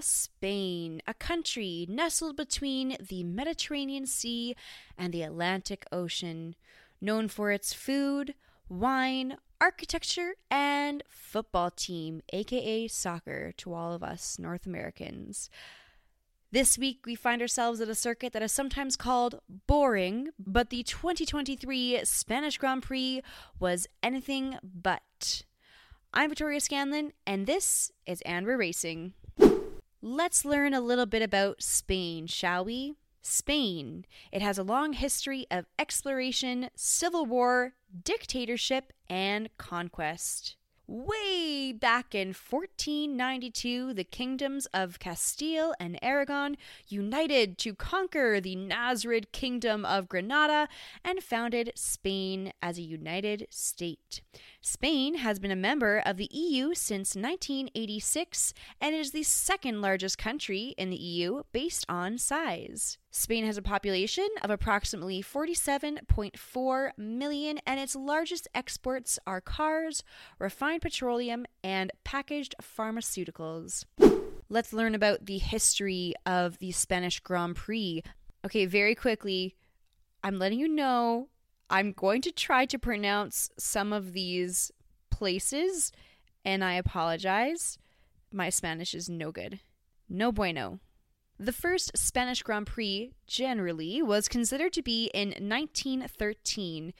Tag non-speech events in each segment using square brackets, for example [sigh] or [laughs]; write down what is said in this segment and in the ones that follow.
Spain, a country nestled between the Mediterranean Sea and the Atlantic Ocean, known for its food, wine, architecture, and football team, aka soccer, to all of us North Americans. This week, we find ourselves at a circuit that is sometimes called boring, but the 2023 Spanish Grand Prix was anything but. I'm Victoria Scanlon, and this is And We're Racing. Let's learn a little bit about Spain, shall we? Spain. It has a long history of exploration, civil war, dictatorship, and conquest. Way back in 1492, the kingdoms of Castile and Aragon united to conquer the Nasrid Kingdom of Granada and founded Spain as a united state. Spain has been a member of the EU since 1986 and is the second largest country in the EU based on size. Spain has a population of approximately 47.4 million, and its largest exports are cars, refined petroleum, and packaged pharmaceuticals. Let's learn about the history of the Spanish Grand Prix. Okay, very quickly, I'm letting you know I'm going to try to pronounce some of these places, and I apologize. My Spanish is no good. No bueno. The first Spanish Grand Prix, generally, was considered to be in 1913.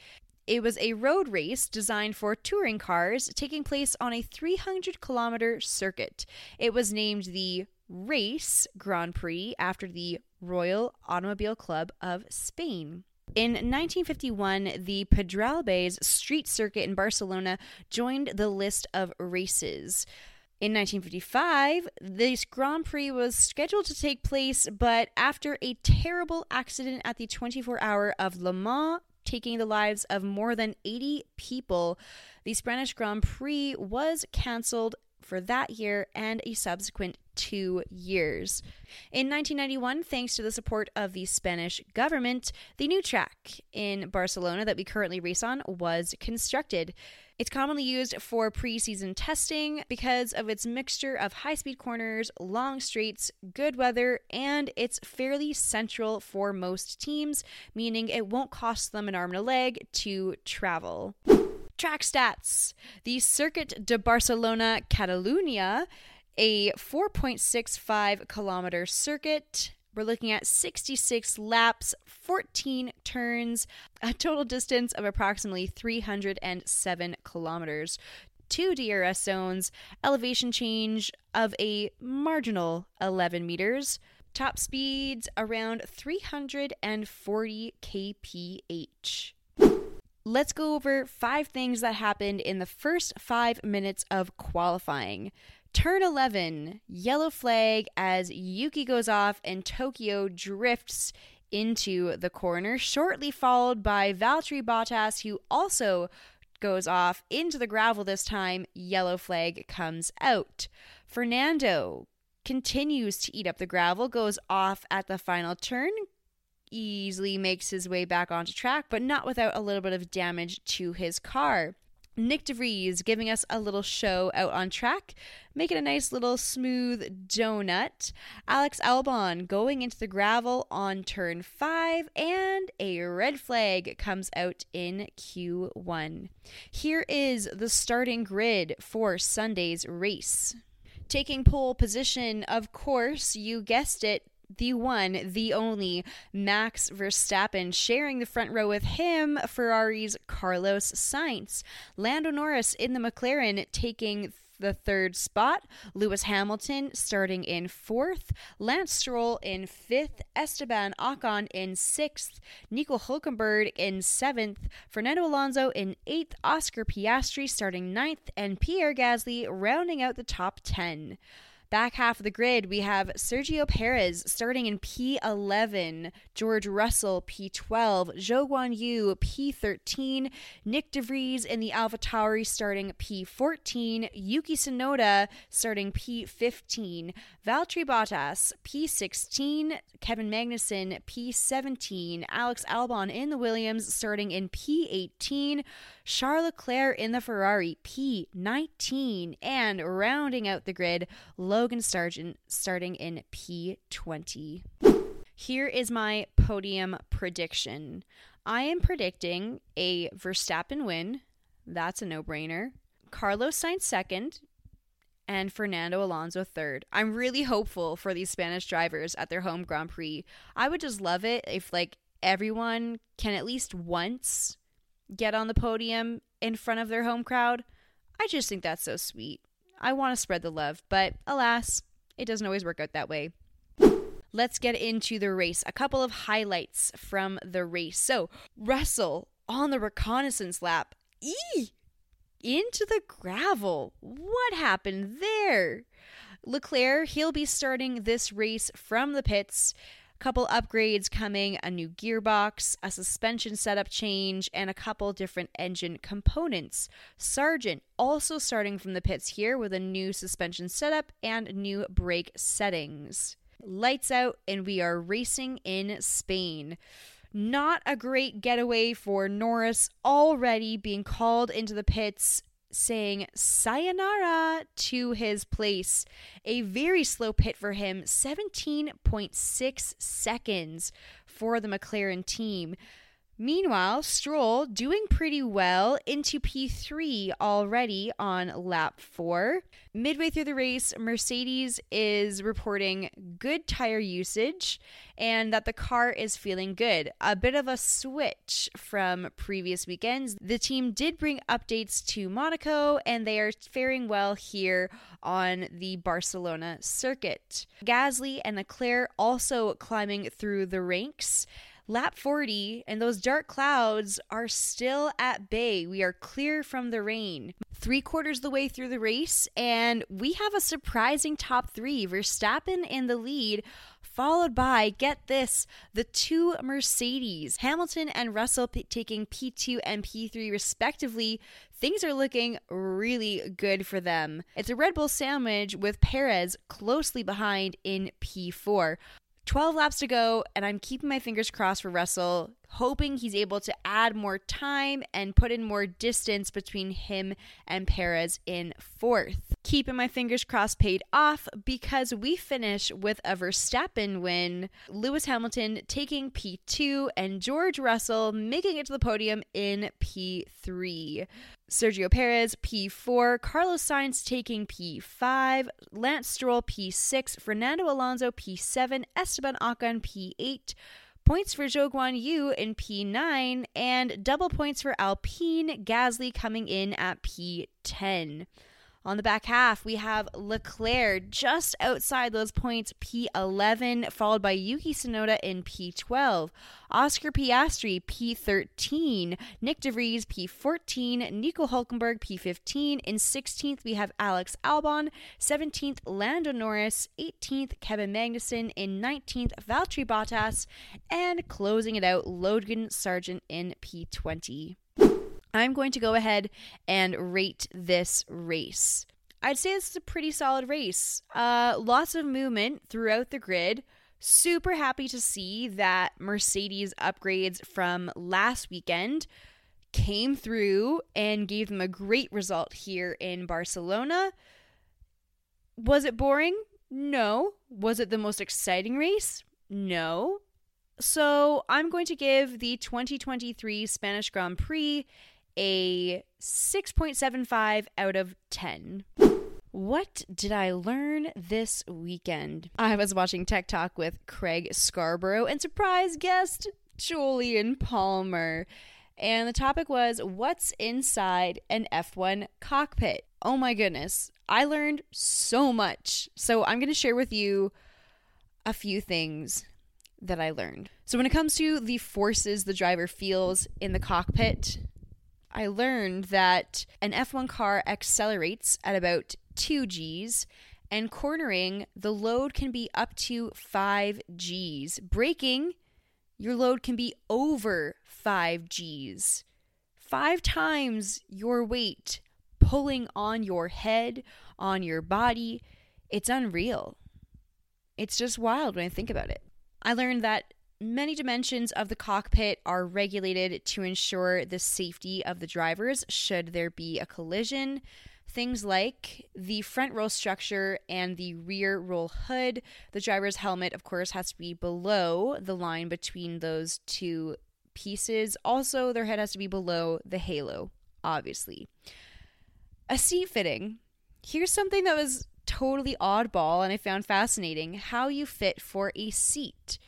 It was a road race designed for touring cars taking place on a 300 kilometer circuit. It was named the Race Grand Prix after the Royal Automobile Club of Spain. In 1951, the Pedralbes street circuit in Barcelona joined the list of races. In 1955, this Grand Prix was scheduled to take place, but after a terrible accident at the 24 hour of Le Mans, taking the lives of more than 80 people, the Spanish Grand Prix was cancelled for that year and a subsequent two years. In 1991, thanks to the support of the Spanish government, the new track in Barcelona that we currently race on was constructed. It's commonly used for preseason testing because of its mixture of high speed corners, long straights, good weather, and it's fairly central for most teams, meaning it won't cost them an arm and a leg to travel. Track stats The Circuit de Barcelona Catalunya, a 4.65 kilometer circuit. We're looking at 66 laps, 14 turns, a total distance of approximately 307 kilometers. Two DRS zones, elevation change of a marginal 11 meters, top speeds around 340 kph. Let's go over five things that happened in the first five minutes of qualifying. Turn 11, yellow flag as Yuki goes off and Tokyo drifts into the corner, shortly followed by Valtteri Bottas, who also goes off into the gravel this time. Yellow flag comes out. Fernando continues to eat up the gravel, goes off at the final turn, easily makes his way back onto track, but not without a little bit of damage to his car. Nyck de Vries giving us a little show out on track, making a nice little smooth donut. Alex Albon going into the gravel on turn 5, and a red flag comes out in Q1. Here is the starting grid for Sunday's race. Taking pole position, of course, you guessed it, the one, the only Max Verstappen, sharing the front row with him, Ferrari's Carlos Sainz. Lando Norris in the McLaren taking the third spot. Lewis Hamilton starting in fourth. Lance Stroll in fifth. Esteban Ocon in sixth. Nico Hulkenberg in seventh. Fernando Alonso in eighth. Oscar Piastri starting ninth. And Pierre Gasly rounding out the top 10. Back half of the grid, we have Sergio Perez starting in P11, George Russell P12, Zhou Guanyu P13, Nyck de Vries in the AlphaTauri starting P14, Yuki Tsunoda starting P15, Valtteri Bottas P16, Kevin Magnussen P17, Alex Albon in the Williams starting in P18, Charles Leclerc in the Ferrari P19, and rounding out the grid, Logan Sargeant starting in P20. Here is my podium prediction. I am predicting a Verstappen win. That's a no brainer. Carlos Sainz second, and Fernando Alonso third. I'm really hopeful for these Spanish drivers at their home Grand Prix. I would just love it if like everyone can at least once get on the podium in front of their home crowd. I just think that's so sweet. I want to spread the love, but alas, it doesn't always work out that way. Let's get into the race. A couple of highlights from the race. So, Russell on the reconnaissance lap. Eee! into the gravel. What happened there? Leclerc, he'll be starting this race from the pits. Couple upgrades coming, a new gearbox, a suspension setup change, and a couple different engine components. Sargeant also starting from the pits here with a new suspension setup and new brake settings. Lights out, and we are racing in Spain. Not a great getaway for Norris, already being called into the pits saying sayonara to his place. A very slow pit for him, 17.6 seconds for the McLaren team. Meanwhile, Stroll doing pretty well into P3 already on lap 4. Midway through the race, Mercedes is reporting good tire usage and that the car is feeling good. A bit of a switch from previous weekends. The team did bring updates to Monaco and they are faring well here on the Barcelona circuit. Gasly and Leclerc also climbing through the ranks lap 40 and those dark clouds are still at bay. We are clear from the rain. Three quarters the way through the race, and we have a surprising top three. Verstappen in the lead, followed by, get this, the two Mercedes, Hamilton and Russell p- taking P2 and P3 respectively. Things are looking really good for them. It's a Red Bull sandwich with Perez closely behind in P4. 12 laps to go, and I'm keeping my fingers crossed for Russell, hoping he's able to add more time and put in more distance between him and Perez in fourth. Keeping my fingers crossed paid off because we finish with a Verstappen win, Lewis Hamilton taking P2, and George Russell making it to the podium in P3. Sergio Perez P4, Carlos Sainz taking P5, Lance Stroll P6, Fernando Alonso P7, Esteban Ocon P8, points for Zhou Guanyu in P9, and double points for Alpine Gasly coming in at P10. On the back half, we have Leclerc just outside those points, P11, followed by Yuki Tsunoda in P12. Oscar Piastri, P13. Nyck de Vries, P14. Nico Hulkenberg, P15. In 16th, we have Alex Albon. 17th, Lando Norris. 18th, Kevin Magnussen. In 19th, Valtteri Bottas. And closing it out, Logan Sargeant in P20. I'm going to go ahead and rate this race. I'd say this is a pretty solid race. Uh, lots of movement throughout the grid. Super happy to see that Mercedes upgrades from last weekend came through and gave them a great result here in Barcelona. Was it boring? No. Was it the most exciting race? No. So I'm going to give the 2023 Spanish Grand Prix a 6.75 out of 10. What did I learn this weekend? I was watching Tech Talk with Craig Scarborough and surprise guest Jolyon Palmer. And the topic was what's inside an F1 cockpit. Oh my goodness, I learned so much. So I'm going to share with you a few things that I learned. So, when it comes to the forces the driver feels in the cockpit, I learned that an F1 car accelerates at about 2 Gs, and cornering, the load can be up to 5 Gs. Braking, your load can be over 5 Gs. Five times your weight pulling on your head, on your body. It's unreal. It's just wild when I think about it. I learned that Many dimensions of the cockpit are regulated to ensure the safety of the drivers should there be a collision. Things like the front roll structure and the rear roll hoop. The driver's helmet, of course, has to be below the line between those two pieces. Also, their head has to be below the halo, obviously. A seat fitting. Here's something that was totally oddball and I found fascinating how you fit for a seat.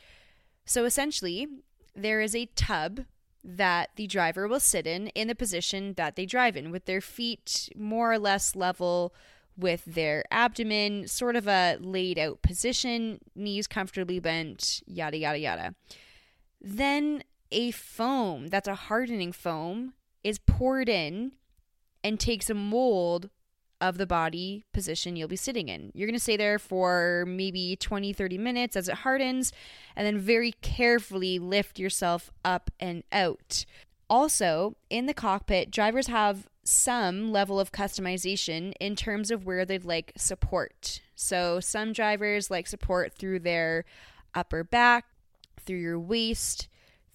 So essentially, there is a tub that the driver will sit in in the position that they drive in with their feet more or less level with their abdomen, sort of a laid out position, knees comfortably bent, yada, yada, yada. Then a foam that's a hardening foam is poured in and takes a mold of the body position you'll be sitting in. You're going to stay there for maybe 20, 30 minutes as it hardens, and then very carefully lift yourself up and out. Also, in the cockpit, drivers have some level of customization in terms of where they'd like support. So, some drivers like support through their upper back, through your waist,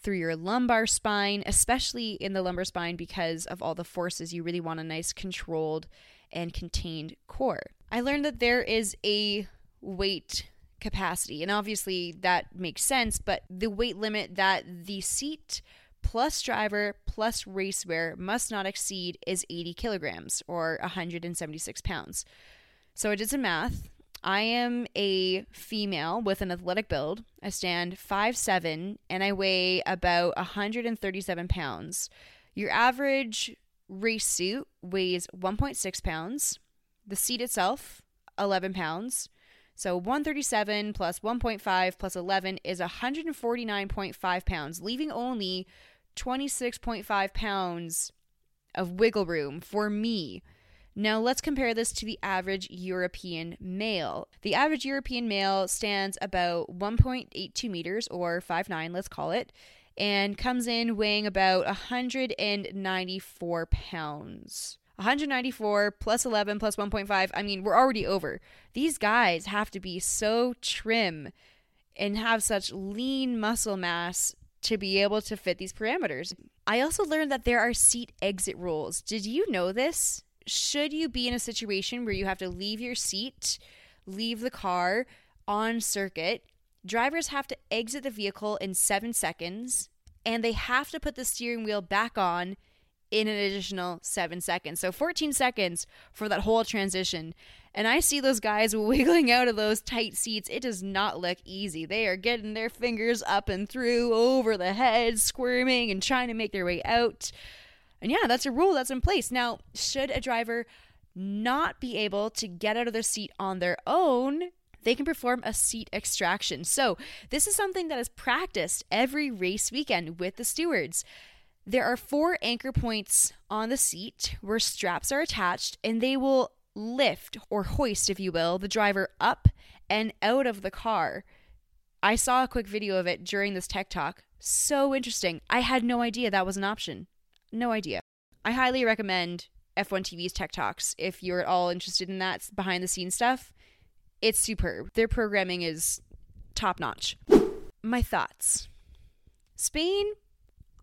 through your lumbar spine, especially in the lumbar spine because of all the forces. You really want a nice controlled and contained core. I learned that there is a weight capacity, and obviously that makes sense, but the weight limit that the seat plus driver plus racewear must not exceed is 80 kilograms or 176 pounds. So I did some math. I am a female with an athletic build. I stand 5'7 and I weigh about 137 pounds. Your average race suit weighs 1.6 pounds. The seat itself, 11 pounds. So 137 plus 1.5 plus 11 is 149.5 pounds, leaving only 26.5 pounds of wiggle room for me. Now let's compare this to the average European male. The average European male stands about 1.82 meters or 5'9, let's call it, and comes in weighing about 194 pounds. 194 plus 11 plus 1.5. I mean, we're already over. These guys have to be so trim and have such lean muscle mass to be able to fit these parameters. I also learned that there are seat exit rules. Did you know this? Should you be in a situation where you have to leave your seat, leave the car on circuit, Drivers have to exit the vehicle in seven seconds and they have to put the steering wheel back on in an additional seven seconds. So 14 seconds for that whole transition. And I see those guys [laughs] wiggling out of those tight seats. It does not look easy. They are getting their fingers up and through over the head, squirming and trying to make their way out. And yeah, that's a rule that's in place. Now, should a driver not be able to get out of their seat on their own, they can perform a seat extraction. So, this is something that is practiced every race weekend with the stewards. There are four anchor points on the seat where straps are attached, and they will lift or hoist, if you will, the driver up and out of the car. I saw a quick video of it during this tech talk. So interesting. I had no idea that was an option. No idea. I highly recommend F1 TV's Tech Talks if you're at all interested in that behind the scenes stuff. It's superb. Their programming is top notch. My thoughts Spain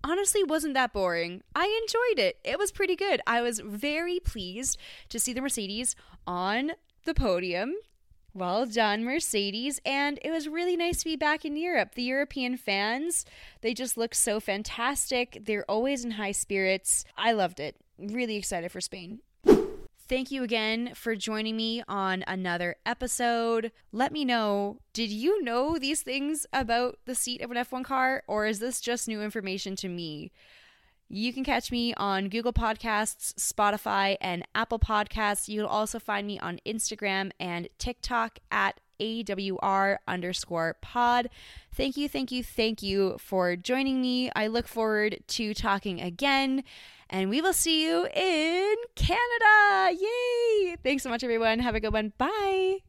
honestly wasn't that boring. I enjoyed it. It was pretty good. I was very pleased to see the Mercedes on the podium. Well done, Mercedes. And it was really nice to be back in Europe. The European fans, they just look so fantastic. They're always in high spirits. I loved it. Really excited for Spain. Thank you again for joining me on another episode. Let me know did you know these things about the seat of an F1 car, or is this just new information to me? You can catch me on Google Podcasts, Spotify, and Apple Podcasts. You'll also find me on Instagram and TikTok at AWR underscore pod. Thank you, thank you, thank you for joining me. I look forward to talking again and we will see you in Canada. Yay! Thanks so much, everyone. Have a good one. Bye.